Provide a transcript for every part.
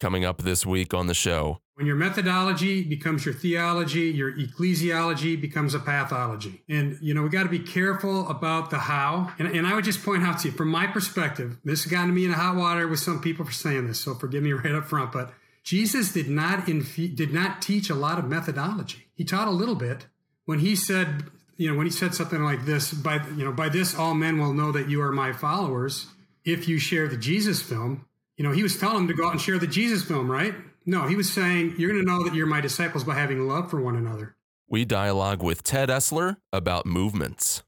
coming up this week on the show. When your methodology becomes your theology, your ecclesiology becomes a pathology. And, you know, we got to be careful about the how. And, and I would just point out to you, from my perspective, this has gotten me in hot water with some people for saying this, so forgive me right up front, but Jesus did not inf- did not teach a lot of methodology. He taught a little bit when he said, you know, when he said something like this, by you know, by this all men will know that you are my followers if you share the Jesus film. You know, he was telling them to go out and share the Jesus film, right? No, he was saying, You're going to know that you're my disciples by having love for one another. We dialogue with Ted Esler about movements.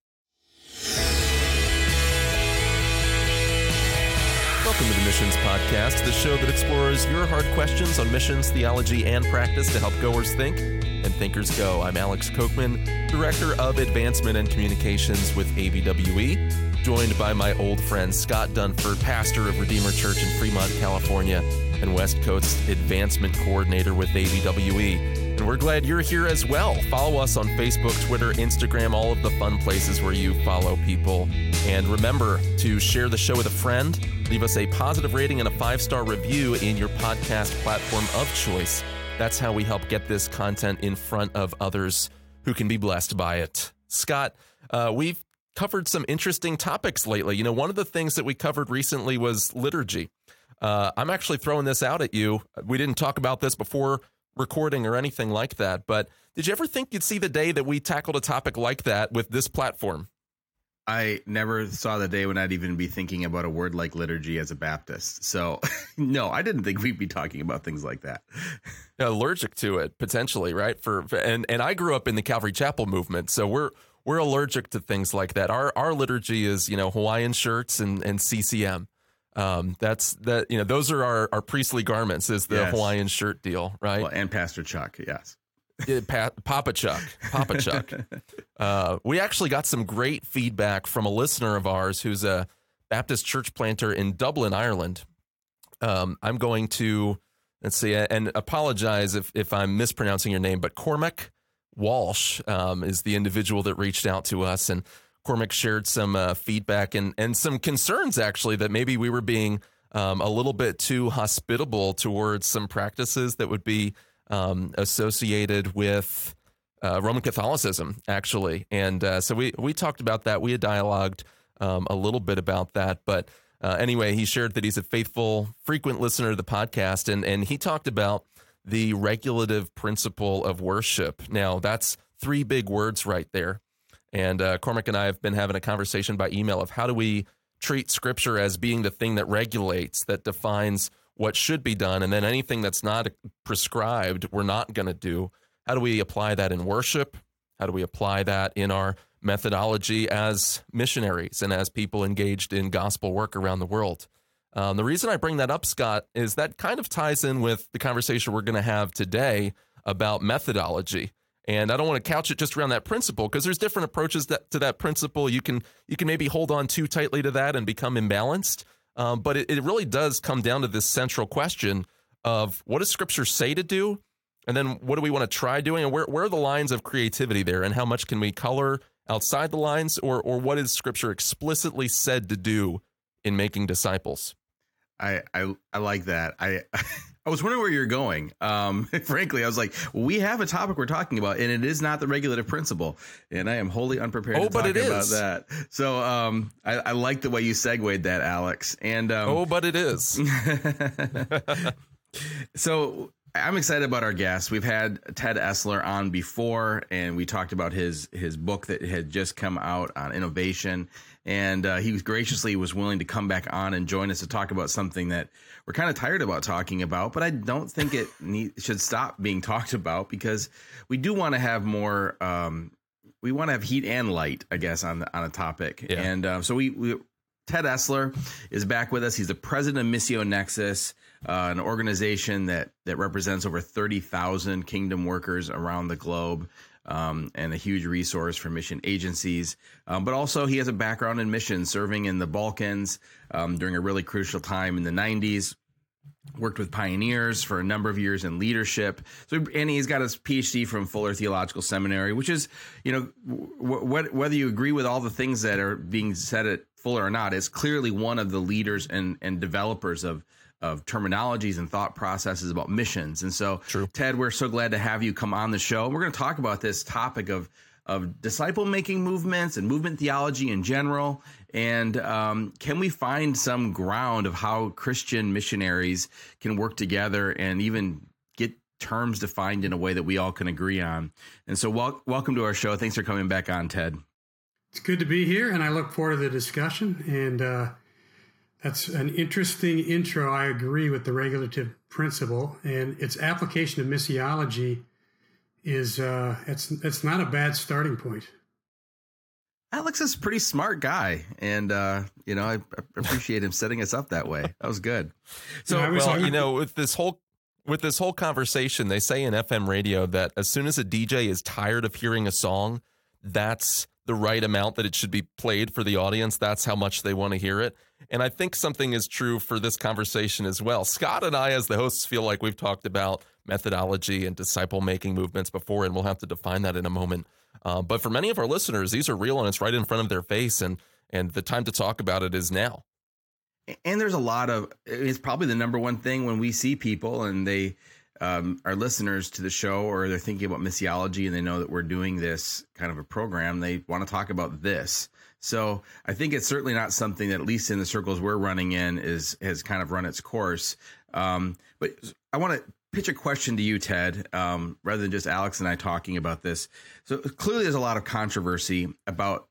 Welcome to the Missions Podcast, the show that explores your hard questions on missions, theology, and practice to help goers think and thinkers go. I'm Alex Kocman, Director of Advancement and Communications with ABWE, joined by my old friend Scott Dunford, pastor of Redeemer Church in Fremont, California and West Coast Advancement Coordinator with ABWE. And we're glad you're here as well. Follow us on Facebook, Twitter, Instagram, all of the fun places where you follow people. And remember to share the show with a friend, leave us a positive rating and a five star review in your podcast platform of choice. That's how we help get this content in front of others who can be blessed by it. Scott, uh, we've covered some interesting topics lately. You know, one of the things that we covered recently was liturgy. Uh, I'm actually throwing this out at you. We didn't talk about this before recording or anything like that, but did you ever think you'd see the day that we tackled a topic like that with this platform? I never saw the day when I'd even be thinking about a word like liturgy as a Baptist. So, no, I didn't think we'd be talking about things like that. Allergic to it potentially, right? For and and I grew up in the Calvary Chapel movement, so we're we're allergic to things like that. Our our liturgy is you know Hawaiian shirts and and CCM. Um, that's that you know those are our, our priestly garments is the yes. Hawaiian shirt deal, right? Well, and Pastor Chuck, yes. Pa- Papa Chuck, Papa Chuck. uh, we actually got some great feedback from a listener of ours who's a Baptist church planter in Dublin, Ireland. Um, I'm going to let's see and apologize if if I'm mispronouncing your name, but Cormac Walsh um, is the individual that reached out to us and Cormac shared some uh, feedback and and some concerns actually that maybe we were being um, a little bit too hospitable towards some practices that would be um, associated with uh, Roman Catholicism, actually. And uh, so we we talked about that. We had dialogued um, a little bit about that, but. Uh, anyway, he shared that he's a faithful, frequent listener to the podcast, and and he talked about the regulative principle of worship. Now, that's three big words right there. And uh, Cormac and I have been having a conversation by email of how do we treat scripture as being the thing that regulates, that defines what should be done, and then anything that's not prescribed, we're not going to do. How do we apply that in worship? How do we apply that in our methodology as missionaries and as people engaged in gospel work around the world? Um, the reason I bring that up, Scott, is that kind of ties in with the conversation we're going to have today about methodology and I don't want to couch it just around that principle because there's different approaches that, to that principle. You can you can maybe hold on too tightly to that and become imbalanced. Um, but it, it really does come down to this central question of what does Scripture say to do, and then what do we want to try doing, and where where are the lines of creativity there, and how much can we color outside the lines, or or what is Scripture explicitly said to do in making disciples? I I, I like that. I I was wondering where you're going. Um, frankly, I was like, we have a topic we're talking about, and it is not the regulative principle, and I am wholly unprepared oh, to talk about that. So um, I, I, like the way you segued that, Alex. And um, oh, but it is. so I'm excited about our guest. We've had Ted Esler on before, and we talked about his his book that had just come out on innovation and uh, he was graciously was willing to come back on and join us to talk about something that we're kind of tired about talking about, but I don't think it need, should stop being talked about because we do want to have more. Um, we want to have heat and light, I guess, on the, on a topic, yeah. and uh, so we, we Ted Esler is back with us. He's the president of Missio Nexus, uh, an organization that that represents over thirty thousand kingdom workers around the globe um, and a huge resource for mission agencies. Um, but also, he has a background in missions, serving in the Balkans um, during a really crucial time in the 90s. Worked with pioneers for a number of years in leadership. So, and he's got his PhD from Fuller Theological Seminary, which is, you know, w- whether you agree with all the things that are being said at Fuller or not, is clearly one of the leaders and and developers of of terminologies and thought processes about missions. And so, True. Ted, we're so glad to have you come on the show. We're going to talk about this topic of of disciple making movements and movement theology in general. And um, can we find some ground of how Christian missionaries can work together and even get terms defined in a way that we all can agree on? And so, wel- welcome to our show. Thanks for coming back on, Ted. It's good to be here, and I look forward to the discussion. And uh, that's an interesting intro. I agree with the regulative principle and its application of missiology is uh, it's it's not a bad starting point. Alex is a pretty smart guy, and uh, you know I, I appreciate him setting us up that way. That was good. So, Yeah, I was- well, I- you know, with this whole with this whole conversation, they say in FM radio that as soon as a DJ is tired of hearing a song, that's the right amount that it should be played for the audience. That's how much they want to hear it. And I think something is true for this conversation as well. Scott and I, as the hosts, feel like we've talked about methodology and disciple making movements before, and we'll have to define that in a moment. Uh, but for many of our listeners, these are real and it's right in front of their face, and and the time to talk about it is now. And there's a lot of it's probably the number one thing when we see people and they um, are listeners to the show or they're thinking about missiology and they know that we're doing this kind of a program. They want to talk about this. So I think it's certainly not something that at least in the circles we're running in is has kind of run its course. Um, but I want to pitch a question to you, Ted, um, rather than just Alex and I talking about this. So clearly, there's a lot of controversy about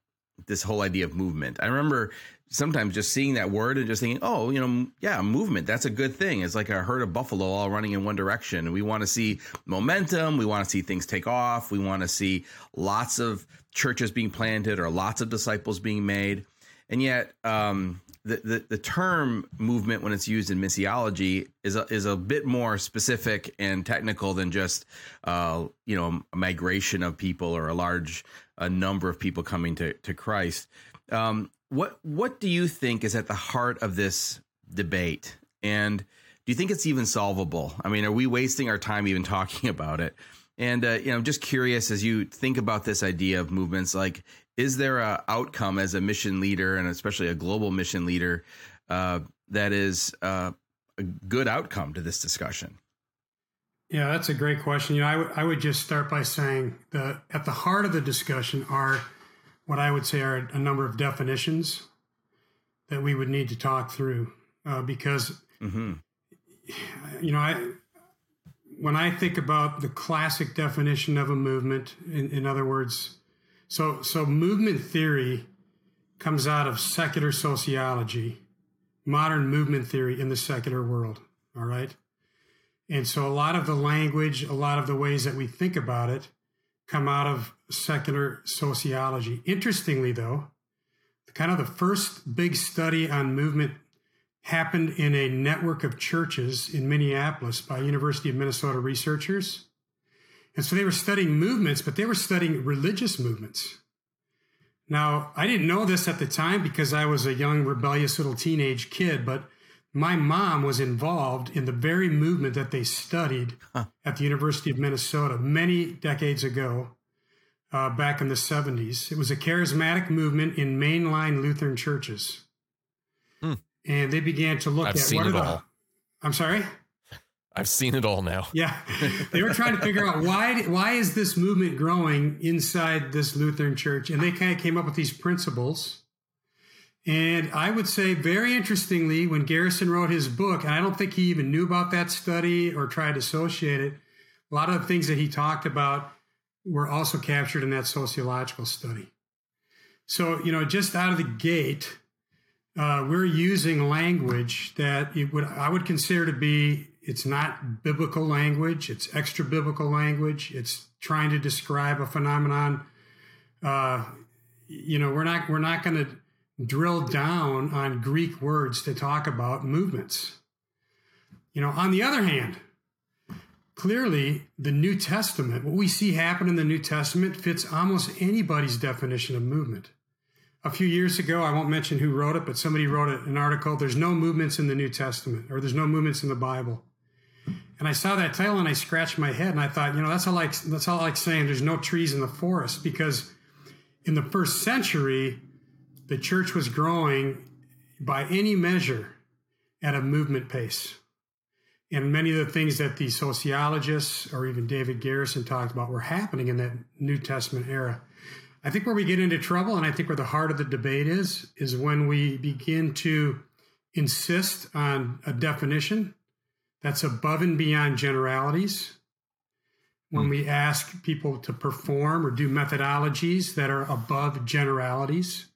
this whole idea of movement. I remember sometimes just seeing that word and just thinking, oh, you know, yeah, movement, that's a good thing. It's like a herd of buffalo all running in one direction. We want to see momentum. We want to see things take off. We want to see lots of churches being planted or lots of disciples being made. And yet, um, the, the, the term movement, when it's used in missiology, is a, is a bit more specific and technical than just, uh, you know, a migration of people or a large a number of people coming to, to Christ. Um, what what do you think is at the heart of this debate? And do you think it's even solvable? I mean, are we wasting our time even talking about it? And uh, you know, I'm just curious as you think about this idea of movements, like, is there a outcome as a mission leader and especially a global mission leader uh, that is uh, a good outcome to this discussion? Yeah, that's a great question. You know, I would- just start by saying that at the heart of the discussion are what I would say are a number of definitions that we would need to talk through uh, because hmm you know I when I think about the classic definition of a movement, in, in other words, so so movement theory comes out of secular sociology, modern movement theory in the secular world. All right. And so a lot of the language, a lot of the ways that we think about it come out of secular sociology. Interestingly, though, kind of the first big study on movement happened in a network of churches in Minneapolis by University of Minnesota researchers. And so they were studying movements, but they were studying religious movements. Now, I didn't know this at the time because I was a young, rebellious little teenage kid, but my mom was involved in the very movement that they studied Huh. at the University of Minnesota many decades ago, uh, back in the 70s. It was a charismatic movement in mainline Lutheran churches. Hmm. And they began to look I've at seen what it are the. all. I'm sorry? I've seen it all now. Yeah, they were trying to figure out why why is this movement growing inside this Lutheran church, and they kind of came up with these principles. And I would say, very interestingly, when Garrison wrote his book, and I don't think he even knew about that study or tried to associate it. A lot of the things that he talked about were also captured in that sociological study. So, you know, just out of the gate, uh, we're using language that it would I would consider to be it's not biblical language, it's extra biblical language. It's trying to describe a phenomenon. Uh, you know, we're not we're not going to drill down on Greek words to talk about movements. You know, on the other hand, clearly the New Testament, what we see happen in the New Testament fits almost anybody's definition of movement. A few years ago, I won't mention who wrote it, but somebody wrote an article, There's no movements in the New Testament, or there's no movements in the Bible. And I saw that title and I scratched my head and I thought, you know, that's all like that's all like saying there's no trees in the forest because in the first century, the church was growing by any measure at a movement pace. And many of the things that the sociologists or even David Garrison talked about were happening in that New Testament era. I think where we get into trouble, and I think where the heart of the debate is, is when we begin to insist on a definition that's above and beyond generalities. When we ask people to perform or do methodologies that are above generalities.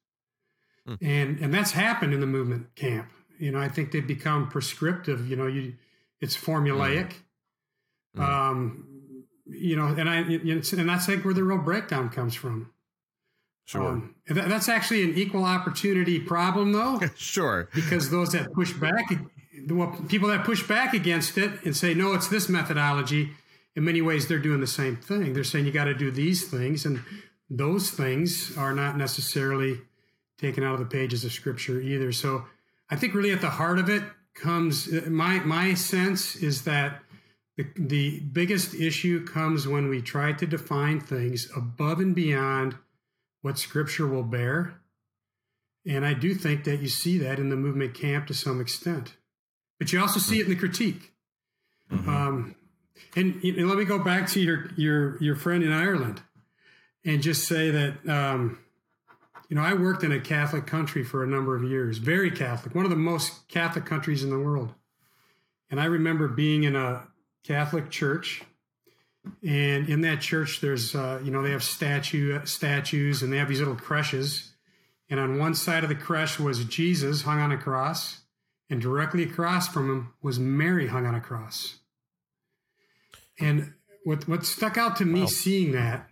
And and that's happened in the movement camp. You know, I think they've become prescriptive. You know, you it's formulaic. Um, you know, and I and that's like where the real breakdown comes from. Sure. Um, that- that's actually an equal opportunity problem, though, Sure. because those that push back, well, people that push back against it and say no, it's this methodology. In many ways, they're doing the same thing. They're saying you got to do these things, and those things are not necessarily taken out of the pages of Scripture either. So, I think really at the heart of it comes my my sense is that the, the biggest issue comes when we try to define things above and beyond what scripture will bear. And I do think that you see that in the movement camp to some extent. But you also see it in the critique. Um, and, know, let me go back to your, your, your friend in Ireland and just say that, um, you know, I worked in a Catholic country for a number of years, very Catholic, one of the most Catholic countries in the world. And I remember being in a Catholic church and in that church, there's, uh, you know, they have statue statues and they have these little creches. And on one side of the creche was Jesus hung on a cross, and directly across from him was Mary hung on a cross. And what what stuck out to me Wow. seeing that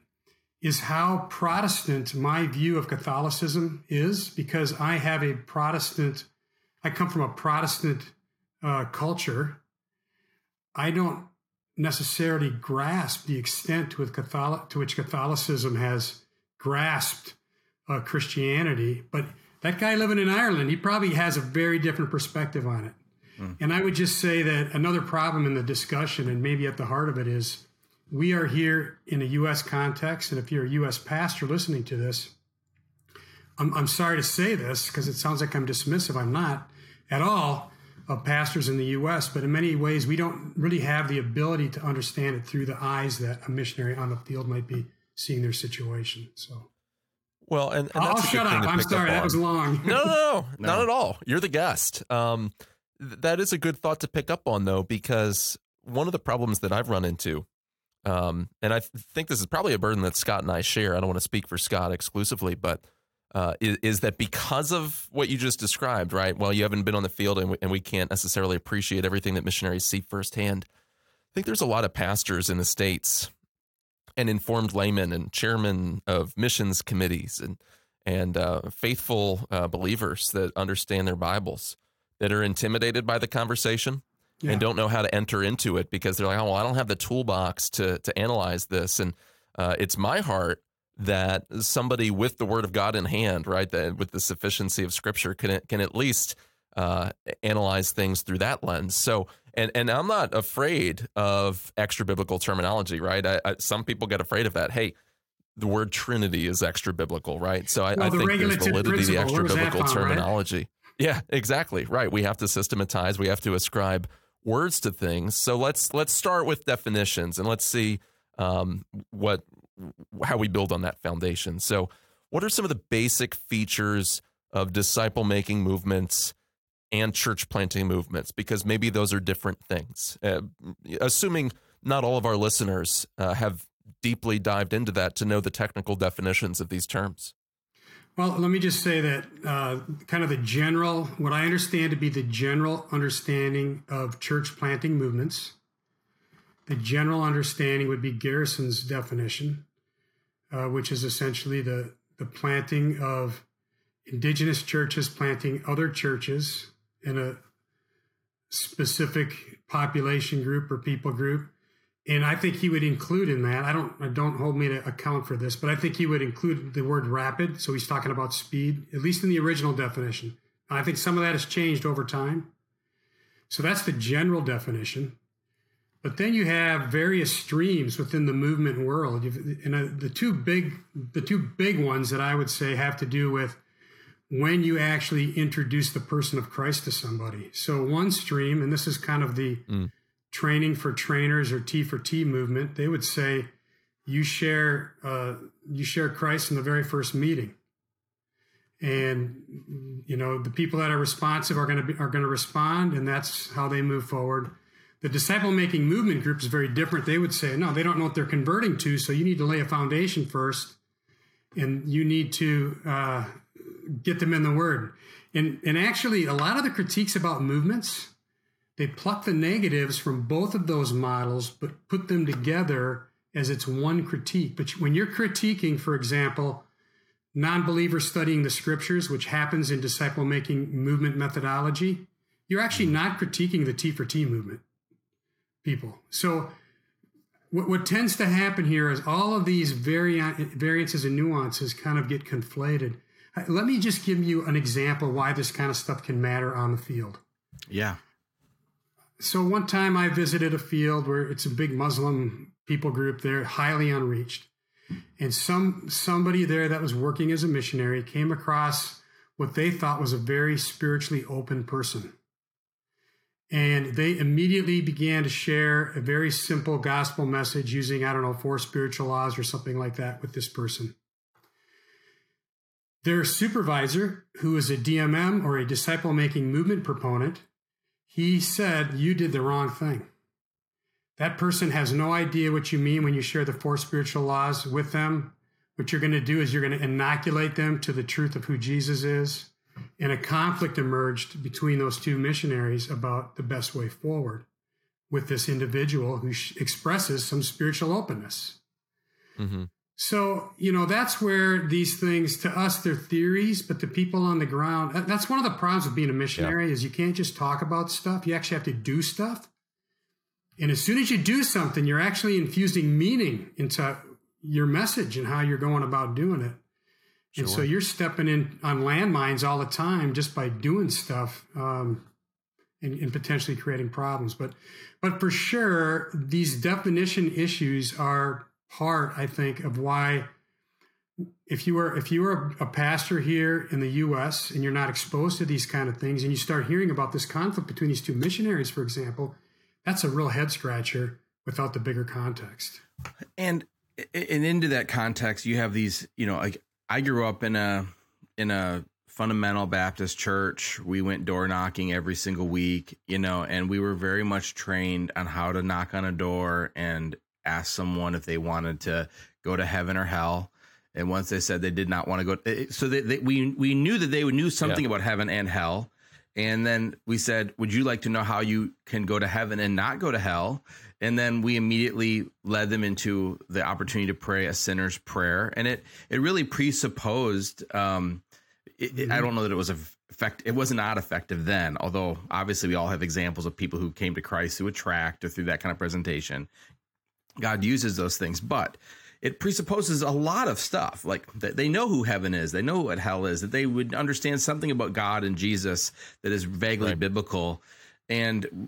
is how Protestant my view of Catholicism is, because I have a Protestant, I come from a Protestant uh, culture. I don't necessarily grasp the extent to, with Catholic, to which Catholicism has grasped uh, Christianity. But that guy living in Ireland, he probably has a very different perspective on it. Hmm. And I would just say that another problem in the discussion, and maybe at the heart of it, is we are here in a U.S. context. And if you're a U.S. pastor listening to this, I'm, I'm sorry to say this because it sounds like I'm dismissive. I'm not at all of pastors in the U.S., but in many ways, we don't really have the ability to understand it through the eyes that a missionary on the field might be seeing their situation. So Well, and, and I'll that's a shut up. I'm sorry. up That was long. No, no, no, No. not at all. You're the guest. Um, th- that is a good thought to pick up on, though, because one of the problems that I've run into, um, and I th- think this is probably a burden that Scott and I share. I don't want to speak for Scott exclusively, but uh, is, is that because of what you just described, right? Well, you haven't been on the field, and we, and we can't necessarily appreciate everything that missionaries see firsthand. I think there's a lot of pastors in the states and informed laymen and chairmen of missions committees and and uh, faithful uh, believers that understand their Bibles that are intimidated by the conversation Yeah. and don't know how to enter into it because they're like, oh, well, I don't have the toolbox to to analyze this. And uh, it's my heart that somebody with the Word of God in hand, right, that with the sufficiency of Scripture, can can at least uh, analyze things through that lens. So, and and I'm not afraid of extra biblical terminology, right? I, I, some people get afraid of that. Hey, the word Trinity is extra biblical, right? So I, Well, I the think there's validity to the extra biblical found, right? terminology. Yeah, exactly. Right. We have to systematize. We have to ascribe words to things. So let's let's start with definitions and let's see um, what how we build on that foundation. So, what are some of the basic features of disciple making movements and church planting movements? Because maybe those are different things. Uh, assuming not all of our listeners uh, have deeply dived into that to know the technical definitions of these terms. Well, let me just say that uh, kind of the general, what I understand to be the general understanding of church planting movements, the general understanding would be Garrison's definition, uh, which is essentially the, the planting of indigenous churches planting other churches in a specific population group or people group and I think he would include in that. I don't. I don't hold me to account for this, but I think he would include the word rapid. So he's talking about speed, at least in the original definition. I think some of that has changed over time. So that's the general definition. But then you have various streams within the movement world, You've- and uh, the two big, the two big ones that I would say have to do with when you actually introduce the person of Christ to somebody. So one stream, and this is kind of the training for trainers or T for T movement, they would say you share uh, you share Christ in the very first meeting, and you know the people that are responsive are going to are going to respond, and that's how they move forward. The disciple making movement group is very different. They would say, no, they don't know what they're converting to, so you need to lay a foundation first, and you need to uh, get them in the Word. And and actually, a lot of the critiques about movements, they pluck the negatives from both of those models, but put them together as it's one critique. But when you're critiquing, for example, non-believers studying the scriptures, which happens in disciple making movement methodology, you're actually not critiquing the T for T movement people. So what, what tends to happen here is all of these vari- variances and nuances kind of get conflated. Let me just give you an example why this kind of stuff can matter on the field. Yeah. So one time I visited a field where it's a big Muslim people group there, highly unreached. And some somebody there that was working as a missionary came across what they thought was a very spiritually open person. And they immediately began to share a very simple gospel message using, I don't know, four spiritual laws or something like that with this person. Their supervisor, who is a DMM or a disciple making movement proponent, he said, You did the wrong thing. That person has no idea what you mean when you share the four spiritual laws with them. What you're going to do is you're going to inoculate them to the truth of who Jesus is. And a conflict emerged between those two missionaries about the best way forward with this individual who expresses some spiritual openness. Mm-hmm. So, you know, that's where these things, to us, they're theories, but the people on the ground, that's one of the problems with being a missionary yeah. is you can't just talk about stuff. You actually have to do stuff. And as soon as you do something, you're actually infusing meaning into your message and how you're going about doing it. Sure. And so you're stepping in on landmines all the time just by doing stuff um, and, and potentially creating problems. But, but for sure, these definition issues are part, I think, of why if you were if you were a pastor here in the U.S. and you're not exposed to these kind of things, and you start hearing about this conflict between these two missionaries, for example, that's a real head scratcher without the bigger context. And and into that context, you have these, you know, like I grew up in a in a fundamental Baptist church. We went door knocking every single week, you know, and we were very much trained on how to knock on a door and ask someone if they wanted to go to heaven or hell. And once they said they did not want to go, eh, so they, they, we we knew that they knew something yeah. about heaven and hell. And then we said, "Would you like to know how you can go to heaven and not go to hell?" And then we immediately led them into the opportunity to pray a sinner's prayer, and it it really presupposed. Um, it, mm-hmm. I don't know that it was effect. It was not effective then, although obviously we all have examples of people who came to Christ through a tract or through that kind of presentation. God uses those things, but it presupposes a lot of stuff. Like they know who heaven is, they know what hell is, that they would understand something about God and Jesus that is vaguely right. biblical, and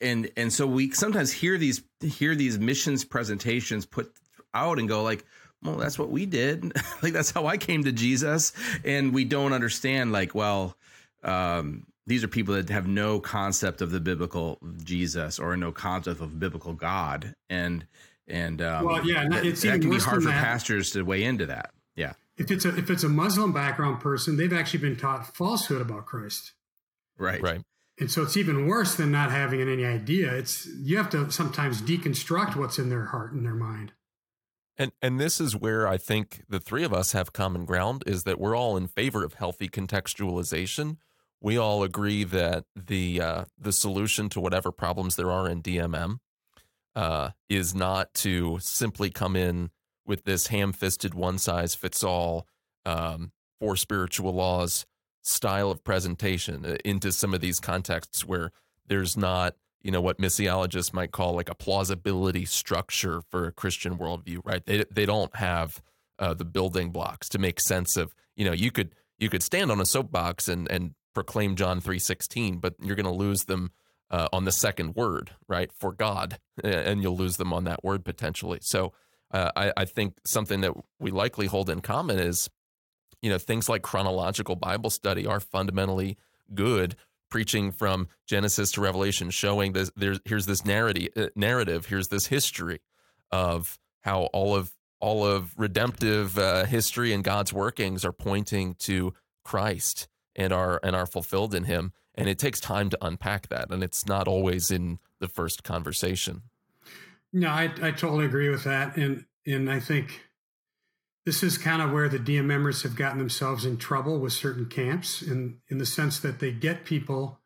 and and so we sometimes hear these hear these missions presentations put out and go like, well, that's what we did, like that's how I came to Jesus, and we don't understand like, well. Um, these are people that have no concept of the biblical Jesus or no concept of biblical God, and and um, well, yeah, it's that, that can be hard for that. pastors to weigh into that. Yeah, if it's a if it's a Muslim background person, they've actually been taught falsehood about Christ. Right, right. And so it's even worse than not having any idea. It's you have to sometimes deconstruct what's in their heart and their mind. And and this is where I think the three of us have common ground is that we're all in favor of healthy contextualization we all agree that the uh, the solution to whatever problems there are in DMM uh, is not to simply come in with this ham-fisted, one-size-fits-all um, four spiritual laws style of presentation uh, into some of these contexts where there's not you know what missiologists might call like a plausibility structure for a Christian worldview, right? They they don't have uh, the building blocks to make sense of you know you could you could stand on a soapbox and and proclaim John 3:16, but you're going to lose them uh, on the second word, right? For God, and you'll lose them on that word potentially. So uh, I, I think something that we likely hold in common is, you know, things like chronological Bible study are fundamentally good preaching from Genesis to Revelation, showing this. There's here's this narrative, uh, narrative. Here's this history of how all of all of redemptive uh, history and God's workings are pointing to Christ and are and are fulfilled in Him. And it takes time to unpack that, and it's not always in the first conversation. No, I, I totally agree with that, and and I think this is kind of where the DMMers have gotten themselves in trouble with certain camps, in in the sense that they get people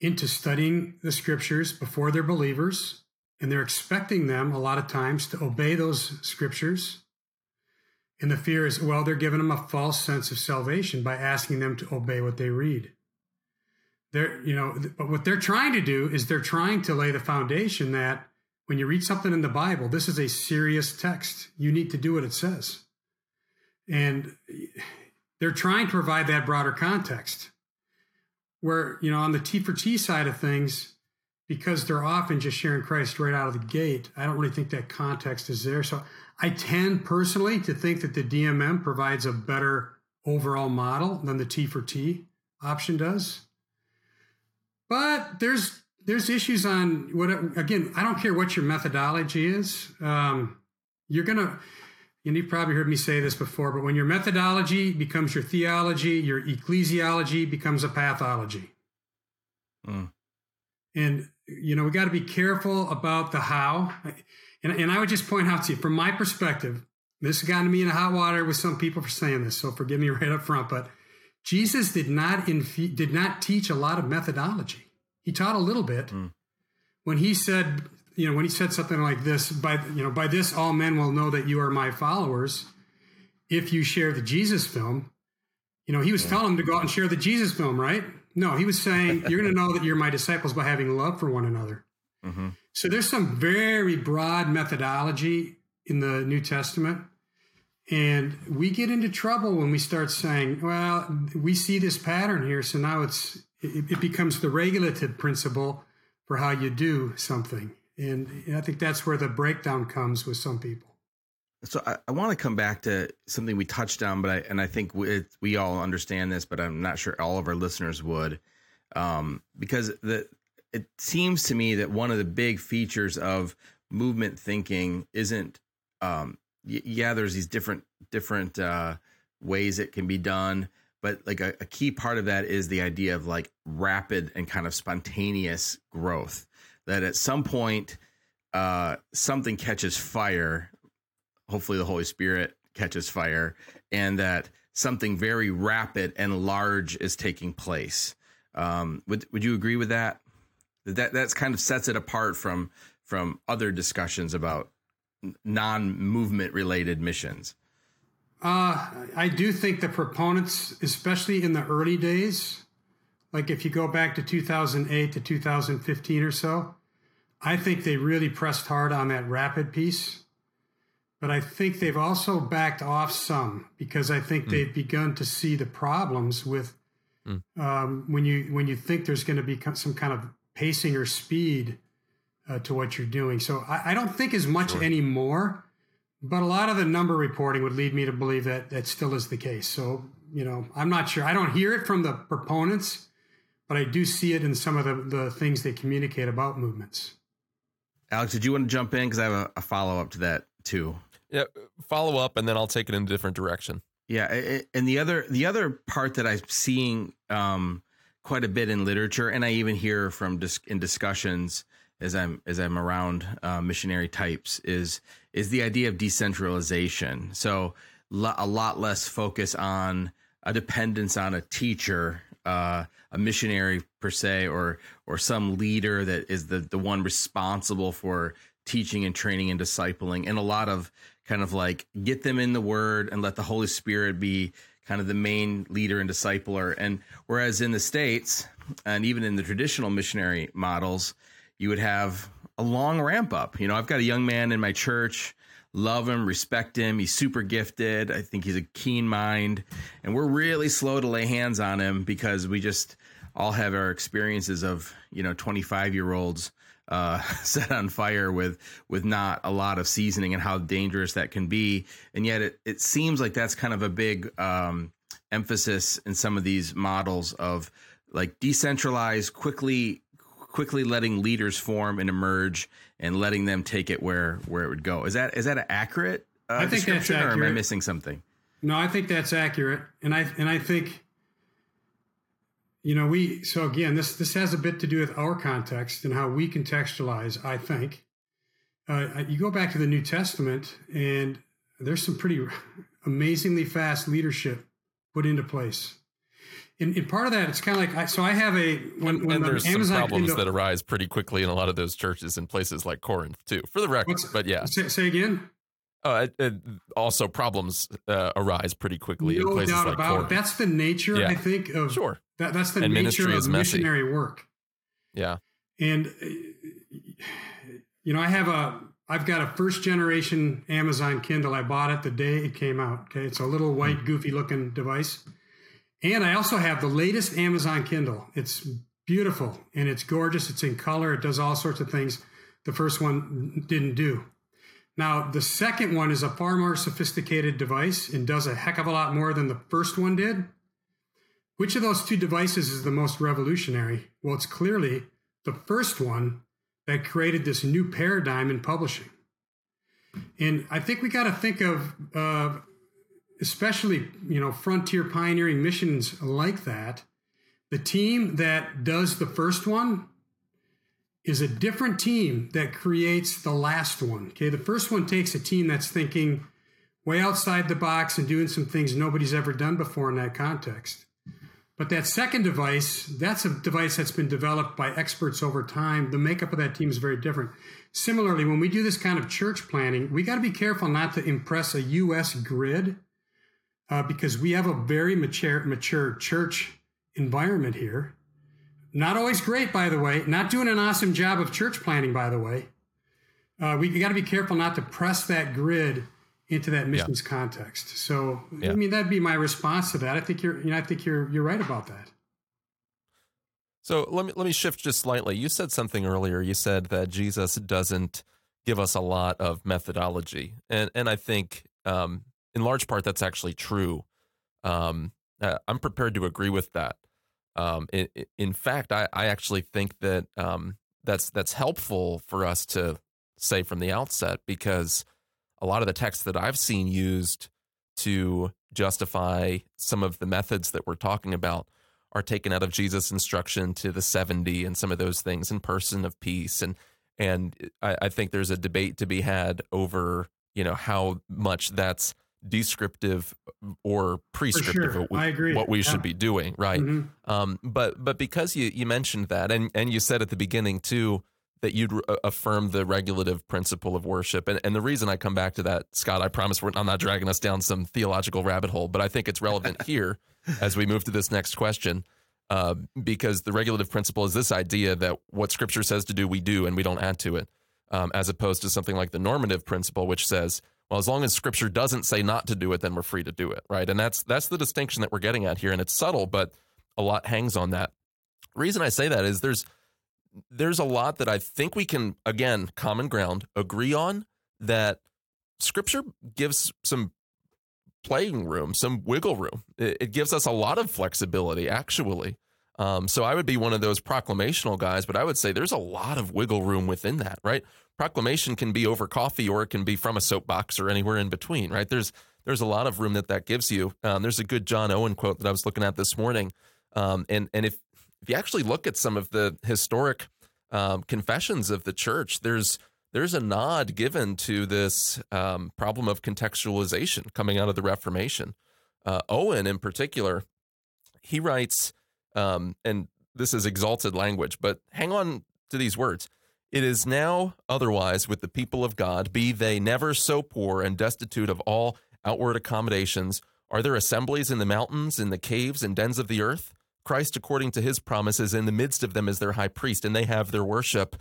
into studying the scriptures before they're believers, and they're expecting them a lot of times to obey those scriptures. And the fear is, well, they're giving them a false sense of salvation by asking them to obey what they read. They're, you know, but what they're trying to do is they're trying to lay the foundation that when you read something in the Bible, this is a serious text. You need to do what it says. And they're trying to provide that broader context. Where, you know, on the T for T side of things, because they're often just sharing Christ right out of the gate, I don't really think that context is there. So I tend personally to think that the DMM provides a better overall model than the T for T option does. But there's there's issues on what again i don't care what your methodology is um, you're gonna and you've probably heard me say this before but when your methodology becomes your theology your ecclesiology becomes a pathology mm. and you know we got to be careful about the how and, and i would just point out to you from my perspective this has gotten me in hot water with some people for saying this so forgive me right up front but jesus did not inf- did not teach a lot of methodology he taught a little bit. Mm. When he said, you know, when he said something like this, by you know, by this all men will know that you are my followers, if you share the Jesus film. You know, he was yeah. telling them to go out and share the Jesus film, right? No, he was saying you're going to know that you're my disciples by having love for one another. Mm-hmm. So there's some very broad methodology in the New Testament. And we get into trouble when we start saying, well, we see this pattern here. So now it's it, it becomes the regulative principle for how you do something. And I think that's where the breakdown comes with some people. So I, I, want to come back to something we touched on, but I and I think we, we all understand this, but I'm not sure all of our listeners would, um, because the it seems to me that one of the big features of movement thinking isn't, um, y- yeah, there's these different different uh, ways it can be done, but like a, a, key part of that is the idea of like rapid and kind of spontaneous growth. That at some point uh, something catches fire hopefully the holy spirit catches fire and that something very rapid and large is taking place. Um, would would you agree with that that that's kind of sets it apart from from other discussions about non-movement related missions uh, I do think the proponents, especially in the early days, like if you go back to 2008 to 2015 or so, I think they really pressed hard on that rapid piece. But I think they've also backed off some because I think mm. they've begun to see the problems with mm. um, when you when you think there's going to be some kind of pacing or speed uh, to what you're doing. So I, I don't think as much sure. anymore. But a lot of the number reporting would lead me to believe that that still is the case. So, you know, I'm not sure. I don't hear it from the proponents, but I do see it in some of the, the things they communicate about movements. Alex, did you want to jump in? Because I have a, a follow up to that too. Yeah, follow up, and then I'll take it in a different direction. Yeah, and the other the other part that I'm seeing um, quite a bit in literature, and I even hear from dis- in discussions as I'm as I'm around uh, missionary types is is the idea of decentralization. So a lot less focus on a dependence on a teacher, uh, a missionary per se, or or some leader that is the the one responsible for teaching and training and discipling, and a lot of kind of like get them in the Word and let the Holy Spirit be kind of the main leader and discipler. And whereas in the states and even in the traditional missionary models, you would have a long ramp up. You know, I've got a young man in my church, love him, respect him. He's super gifted. I think he's a keen mind. And we're really slow to lay hands on him because we just all have our experiences of, you know, 25 year olds uh, set on fire with with not a lot of seasoning and how dangerous that can be. And yet it, it seems like that's kind of a big um, emphasis in some of these models of like decentralized, quickly quickly letting leaders form and emerge and letting them take it where where it would go. Is that is that accurate? Uh, I think that's accurate. Or am I missing something? No, I think that's accurate, and I and I think you know we so again this this has a bit to do with our context and how we contextualize. I think uh, you go back to the New Testament, and there's some pretty amazingly fast leadership put into place. And, and part of that, it's kind of like I, so. I have a when, when and there's Amazon some problems Kindle, that arise pretty quickly in a lot of those churches in places like Corinth too. For the record, but yeah, say, say again. Uh, it, also, problems uh, arise pretty quickly no in places doubt like about Corinth. It. That's the nature, yeah. I think, of sure. That, that's the and nature of missionary work. Yeah, and you know, I have a I've got a first generation Amazon Kindle. I bought it the day it came out. Okay. It's a little white, hmm. goofy looking device. And I also have the latest Amazon Kindle. It's beautiful and it's gorgeous. It's in color. It does all sorts of things the first one didn't do. Now, the second one is a far more sophisticated device and does a heck of a lot more than the first one did. Which of those two devices is the most revolutionary? Well, it's clearly the first one that created this new paradigm in publishing. And I think we got to think of, uh, especially you know, frontier pioneering missions like that. The team that does the first one is a different team that creates the last one. Okay, the first one takes a team that's thinking way outside the box and doing some things nobody's ever done before in that context. But that second device, that's a device that's been developed by experts over time. The makeup of that team is very different. Similarly, when we do this kind of church planting, we got to be careful not to impress a U.S. grid uh, because we have a very mature, mature church environment here. Not always great, by the way. Not doing an awesome job of church planting, by the way. Uh, we got to be careful not to press that grid into that missions yeah. context. So, yeah. I mean, that'd be my response to that. I think you're, you know, I think you're, you're right about that. So let me let me shift just slightly. You said something earlier. You said that Jesus doesn't give us a lot of methodology, and and I think um, in large part that's actually true. Um, uh, I'm prepared to agree with that. Um, in, in fact, I, I actually think that um, that's that's helpful for us to say from the outset because a lot of the texts that I've seen used to justify some of the methods that we're talking about are taken out of Jesus' instruction to the 70 and some of those things in person of peace. And and I, I think there's a debate to be had over, you know, how much that's descriptive or prescriptive sure. I agree. what we yeah. should be doing, right? Mm-hmm. Um, but but because you you mentioned that and and you said at the beginning too that you'd uh, affirm the regulative principle of worship. And, and the reason I come back to that, Scott, I promise I'm not dragging us down some theological rabbit hole, but I think it's relevant here as we move to this next question. Uh, because the regulative principle is this idea that what Scripture says to do, we do, and we don't add to it, um, as opposed to something like the normative principle, which says, well, as long as Scripture doesn't say not to do it, then we're free to do it, right? And that's that's the distinction that we're getting at here, and it's subtle, but a lot hangs on that. The reason I say that is there's there's a lot that I think we can, again, common ground, agree on that scripture gives some playing room, some wiggle room. It, it gives us a lot of flexibility, actually. Um, so I would be one of those proclamational guys, but I would say there's a lot of wiggle room within that, right? Proclamation can be over coffee or it can be from a soapbox or anywhere in between, right? There's there's a lot of room that that gives you. Um, there's a good John Owen quote that I was looking at this morning, um, and and if if you actually look at some of the historic um, confessions of the church, there's there's a nod given to this um, problem of contextualization coming out of the Reformation. Uh, Owen, in particular, he writes, um, and this is exalted language, but hang on to these words. It is now otherwise with the people of God, be they never so poor and destitute of all outward accommodations. Are there assemblies in the mountains, in the caves and dens of the earth? Christ, according to his promises, in the midst of them as their high priest, and they have their worship,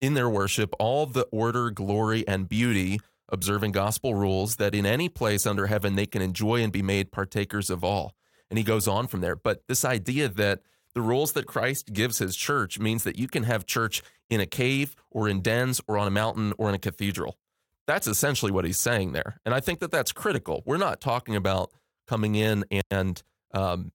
in their worship, all the order, glory, and beauty, observing gospel rules, that in any place under heaven they can enjoy and be made partakers of all. And he goes on from there. But this idea that the rules that Christ gives his church means that you can have church in a cave or in dens or on a mountain or in a cathedral. That's essentially what he's saying there. And I think that that's critical. We're not talking about coming in and um,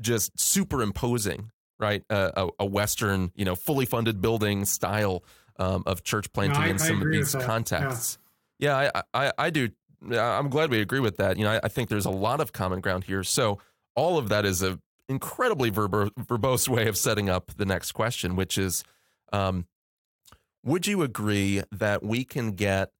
just superimposing right a, a Western you know fully funded building style um, of church planting No, I- in some of these contexts. Yeah, I, I I do. I'm glad we agree with that. You know, I, I think there's a lot of common ground here. So all of that is a incredibly verbo- verbose way of setting up the next question, which is, um, would you agree that we can get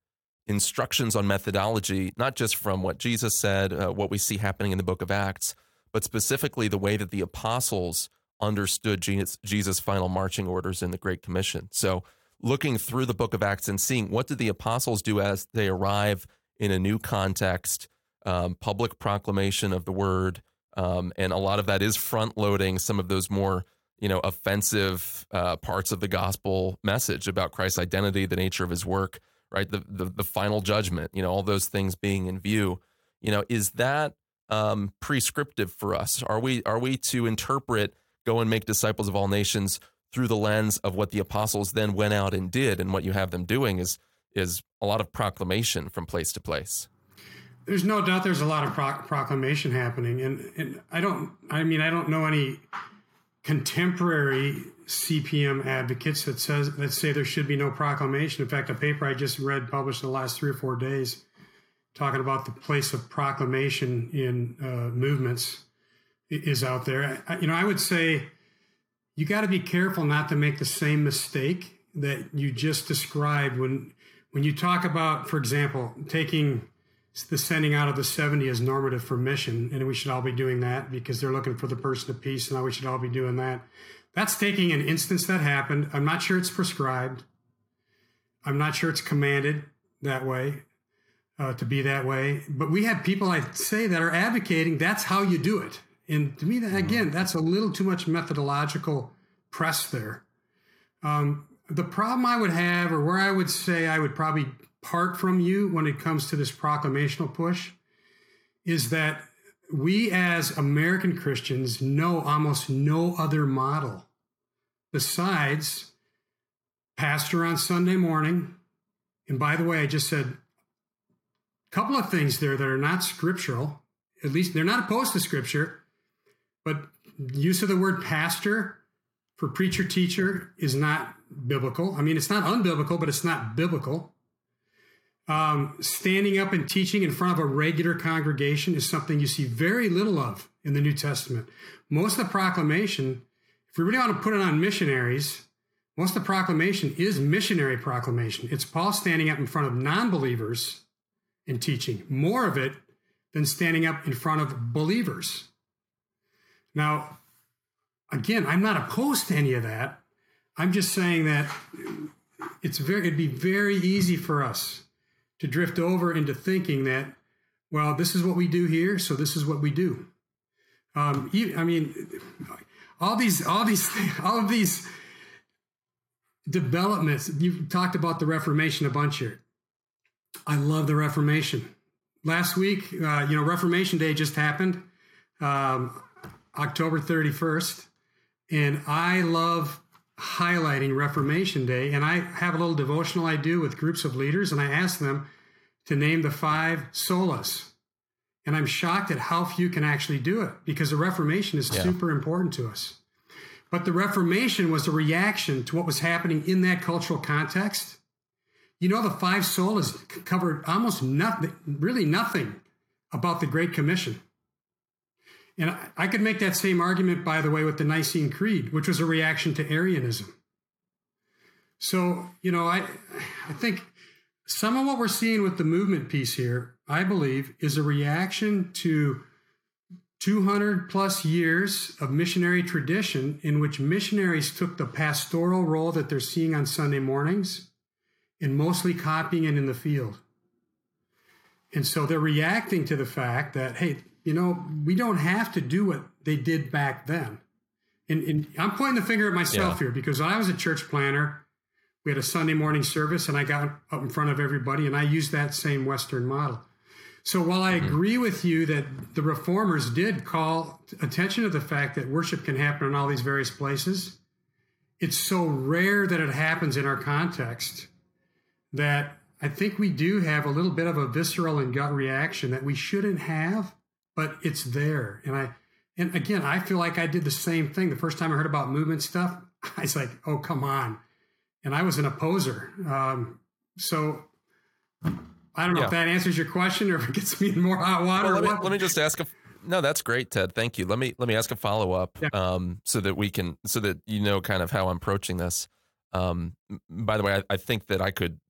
instructions on methodology, not just from what Jesus said, uh, what we see happening in the book of Acts, but specifically the way that the apostles understood Jesus, final marching orders in the Great Commission? So looking through the book of Acts and seeing what did the apostles do as they arrive in a new context, um, public proclamation of the word, um, and a lot of that is front loading some of those more you know offensive uh, parts of the gospel message about Christ's identity, the nature of His work, right? The, the the final judgment, you know, all those things being in view. You know, is that um, prescriptive for us? Are we are we to interpret go and make disciples of all nations through the lens of what the apostles then went out and did, and what you have them doing is is a lot of proclamation from place to place. There's no doubt there's a lot of pro- proclamation happening, and, and I don't. I mean, I don't know any contemporary CPM advocates that says that say there should be no proclamation. In fact, a paper I just read published in the last three or four days talking about the place of proclamation in uh, movements is out there. I, you know, I would say you got to be careful not to make the same mistake that you just described when when you talk about, for example, taking the sending out of the 70 as normative for mission, and we should all be doing that because they're looking for the person of peace, and we should all be doing that. That's taking an instance that happened. I'm not sure it's prescribed. I'm not sure it's commanded that way, uh, to be that way. But we have people, I say, that are advocating that's how you do it. And to me, that, again, that's a little too much methodological press there. Um, the problem I would have, or where I would say I would probably part from you when it comes to this proclamational push, is that we as American Christians know almost no other model besides pastor on Sunday morning. And by the way, I just said couple of things there that are not scriptural. At least they're not opposed to scripture, but use of the word pastor for preacher teacher is not biblical. I mean, it's not unbiblical, but it's not biblical. Um, standing up and teaching in front of a regular congregation is something you see very little of in the New Testament. Most of the proclamation, if we really want to put it on missionaries, most of the proclamation is missionary proclamation. It's Paul standing up in front of non believers and teaching, more of it than standing up in front of believers. Now, again, I'm not opposed to any of that. I'm just saying that it's very it'd be very easy for us to drift over into thinking that, well, this is what we do here, so this is what we do. Um, I mean, all these, all these, all of these developments. You've talked about the Reformation a bunch here. I love the Reformation. Last week, uh, you know, Reformation Day just happened, um, October 31st. And I love highlighting Reformation Day. And I have a little devotional I do with groups of leaders, and I ask them to name the five solas. And I'm shocked at how few can actually do it because the Reformation is Yeah. super important to us. But the Reformation was a reaction to what was happening in that cultural context. You know, the five solas covered almost nothing, really nothing about the Great Commission. And I, I could make that same argument, by the way, with the Nicene Creed, which was a reaction to Arianism. So, you know, I, I think some of what we're seeing with the movement piece here, I believe, is a reaction to 200 plus years of missionary tradition in which missionaries took the pastoral role that they're seeing on Sunday mornings and mostly copying it in the field. And so they're reacting to the fact that, hey, you know, we don't have to do what they did back then. And, and I'm pointing the finger at myself Yeah. here because when I was a church planter, we had a Sunday morning service and I got up in front of everybody and I used that same Western model. So while I mm-hmm. agree with you that the reformers did call attention to the fact that worship can happen in all these various places, it's so rare that it happens in our context that I think we do have a little bit of a visceral and gut reaction that we shouldn't have, but it's there. And I And again, I feel like I did the same thing. The first time I heard about movement stuff, I was like, oh, come on. And I was an opposer. Um, so I don't know yeah. if that answers your question or if it gets me in more hot water. Well, let, me, let, me, just ask a. No, that's great, Ted. Thank you. Let me let me ask a follow up, yeah. um, so that we can so that you know kind of how I'm approaching this. Um, by the way, I, I think that I could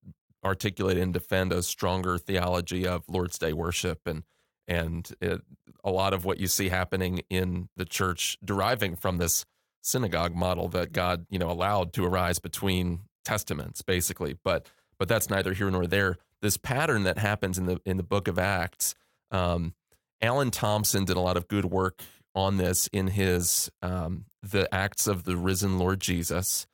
articulate and defend a stronger theology of Lord's Day worship and and it, a lot of what you see happening in the church deriving from this synagogue model that God you know allowed to arise between testaments basically. But but that's neither here nor there. This pattern that happens in the in the book of Acts um, Alan Thompson did a lot of good work on this in his um, the Acts of the Risen Lord Jesus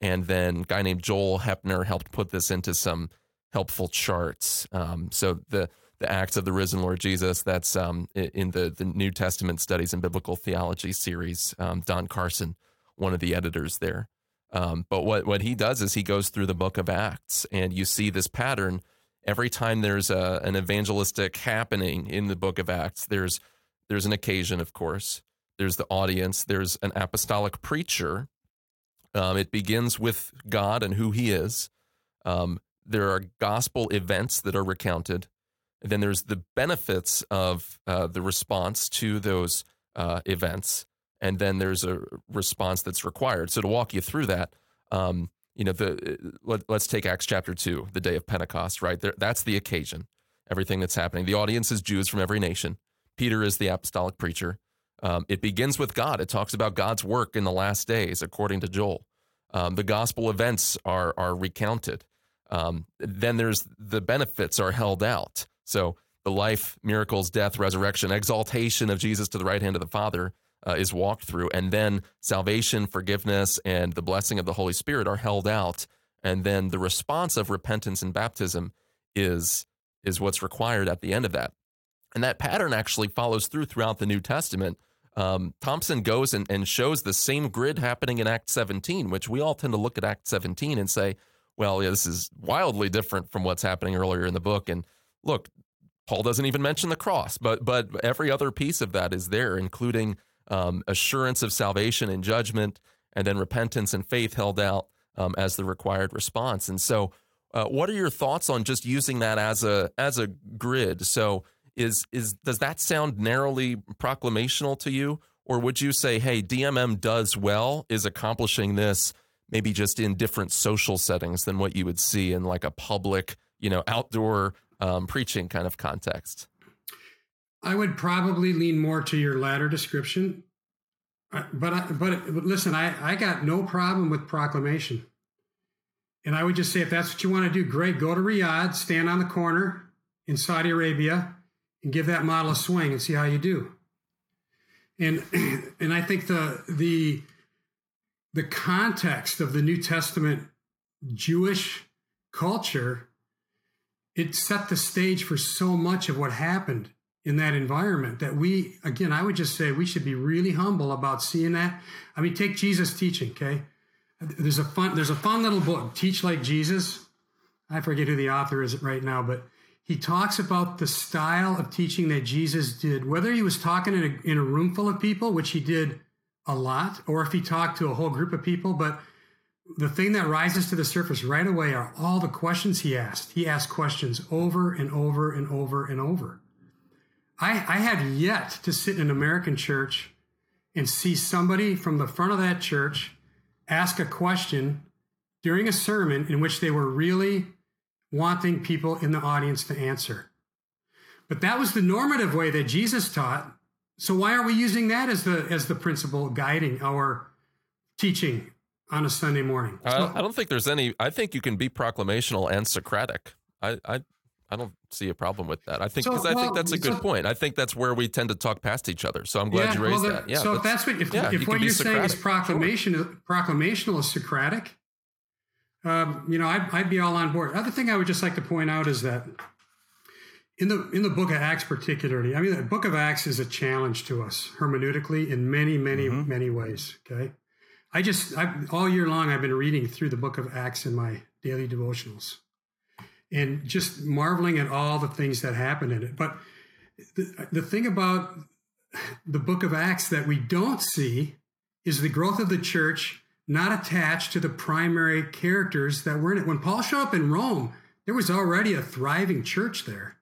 and then a guy named Joel Hoepner helped put this into some helpful charts. Um, so the the Acts of the Risen Lord Jesus, that's um, in the the New Testament Studies and Biblical Theology series. Um, Don Carson, one of the editors there. Um, but what what he does is he goes through the Book of Acts, and you see this pattern every time there's a, an evangelistic happening in the Book of Acts. There's there's an occasion, of course. There's the audience. There's an apostolic preacher um, it begins with God and who He is. Um, there are gospel events that are recounted. And then there's the benefits of uh, the response to those uh, events. And then there's a response that's required. So to walk you through that, um, you know, the let, us take Acts chapter two, the day of Pentecost, right? There, that's the occasion. Everything that's happening. The audience is Jews from every nation. Peter is the apostolic preacher. Um, it begins with God. It talks about God's work in the last days, according to Joel. Um, the gospel events are are recounted. Um, then there's the benefits are held out. So the life, miracles, death, resurrection, exaltation of Jesus to the right hand of the Father uh, is walked through, and then salvation, forgiveness, and the blessing of the Holy Spirit are held out. And then the response of repentance and baptism is is what's required at the end of that. And that pattern actually follows through throughout the New Testament um, Thompson goes and, and shows the same grid happening in Act 17, which we all tend to look at Act 17 and say, well, yeah, this is wildly different from what's happening earlier in the book. And look, Paul doesn't even mention the cross, but but every other piece of that is there, including um, assurance of salvation and judgment, and then repentance and faith held out um, as the required response. And so, uh, what are your thoughts on just using that as a as a grid? So is is does that sound narrowly proclamational to you? Or would you say hey DMM does well is accomplishing this maybe just in different social settings than what you would see in like a public you know outdoor um, preaching kind of context? I would probably lean more to your latter description. But I, but listen I, I got no problem with proclamation. And I would just say if that's what you want to do great go to Riyadh stand on the corner in Saudi Arabia and give that model a swing and see how you do. And and I think the the the context of the New Testament Jewish culture it set the stage for so much of what happened in that environment that we again I would just say we should be really humble about seeing that. I mean take Jesus teaching, okay? There's a fun there's a fun little book, Teach Like Jesus. I forget who the author is right now, but he talks about the style of teaching that Jesus did, whether he was talking in a, in a room full of people, which he did a lot, or if he talked to a whole group of people. But the thing that rises to the surface right away are all the questions he asked. He asked questions over and over and over and over. I, I have yet to sit in an American church and see somebody from the front of that church ask a question during a sermon in which they were really wanting people in the audience to answer. But that was the normative way that Jesus taught. So why aren't we using that as the as the principle guiding our teaching on a Sunday morning? I don't think there's any. I think you can be proclamational and Socratic. I I, I don't see a problem with that. I think because so, I think that's a good so, point. I think that's where we tend to talk past each other. So I'm glad yeah, you raised well, that. Yeah. So if that's what if, yeah, if what you're saying is proclamation sure. proclamational is Socratic, um, you know, I'd, I'd, be all on board. Other thing I would just like to point out is that in the in the Book of Acts, particularly, I mean, the Book of Acts is a challenge to us hermeneutically in many, many, mm-hmm. many ways. Okay, I just I've, all year long I've been reading through the Book of Acts in my daily devotionals, and just marveling at all the things that happen in it. But the, the thing about the book of Acts that we don't see is the growth of the church not attached to the primary characters that were in it. When Paul showed up in Rome, there was already a thriving church there.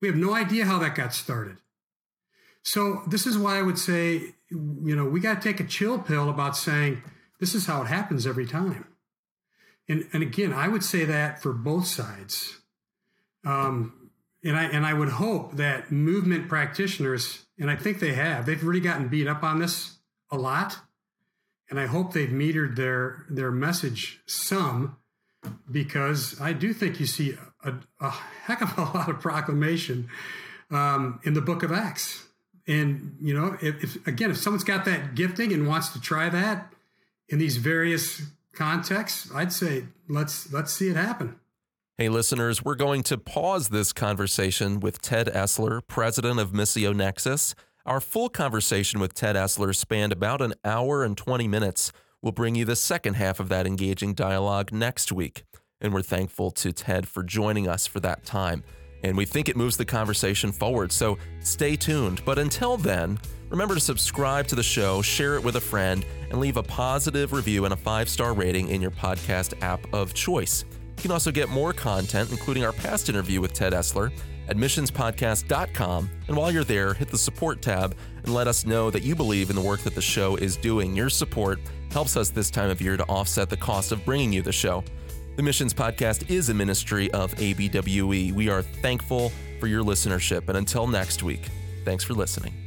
We have no idea how that got started. So, this is why I would say, you know, we got to take a chill pill about saying this is how it happens every time. And, and again, I would say that for both sides. Um, and I and I would hope that movement practitioners, and I think they have, they've really gotten beat up on this a lot, and I hope they've metered their their message some, because I do think you see a, a heck of a lot of proclamation um, in the Book of Acts, and you know, if, if again, if someone's got that gifting and wants to try that in these various contexts, I'd say let's let's see it happen. Hey, listeners, we're going to pause this conversation with Ted Esler, president of Missio Nexus. Our full conversation with Ted Esler spanned about an hour and 20 minutes. We'll bring you the second half of that engaging dialogue next week. And we're thankful to Ted for joining us for that time. And we think it moves the conversation forward, so stay tuned. But until then, remember to subscribe to the show, share it with a friend, and leave a positive review and a five star rating in your podcast app of choice. You can also get more content, including our past interview with Ted Esler, at missionspodcast.com. And while you're there, hit the support tab and let us know that you believe in the work that the show is doing. Your support helps us this time of year to offset the cost of bringing you the show. The Missions Podcast is a ministry of ABWE. We are thankful for your listenership. And until next week, thanks for listening.